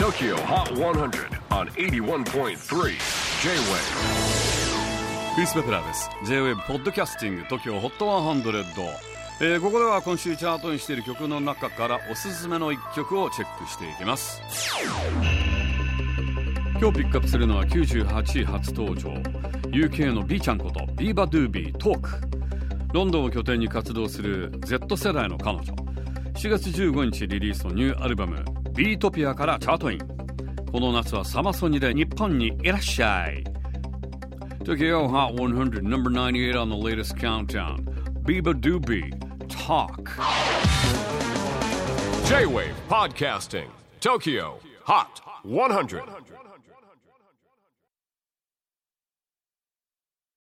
TOKYO HOT 100 on 81.3 J-WAVE クリス・ペプラーです。J-WAVE ポッドキャスティング TOKYO HOT 100、えーここでは今週チャートインしている曲の中からおすすめの一曲をチェックしていきます。今日ピックアップするのは98位初登場。UK の B ちゃんこと beabadoobee Talk ロンドンを拠点に活動する Z 世代の彼女。7月15日リリースのニューアルバム「ビートピア」からチャートインこの夏はサマソニで日本にいらっしゃい Tokyo Hot 100 number 98 on the latest countdown Biba Doobie Talk J-WAVE PODCASTING TOKYO HOT 100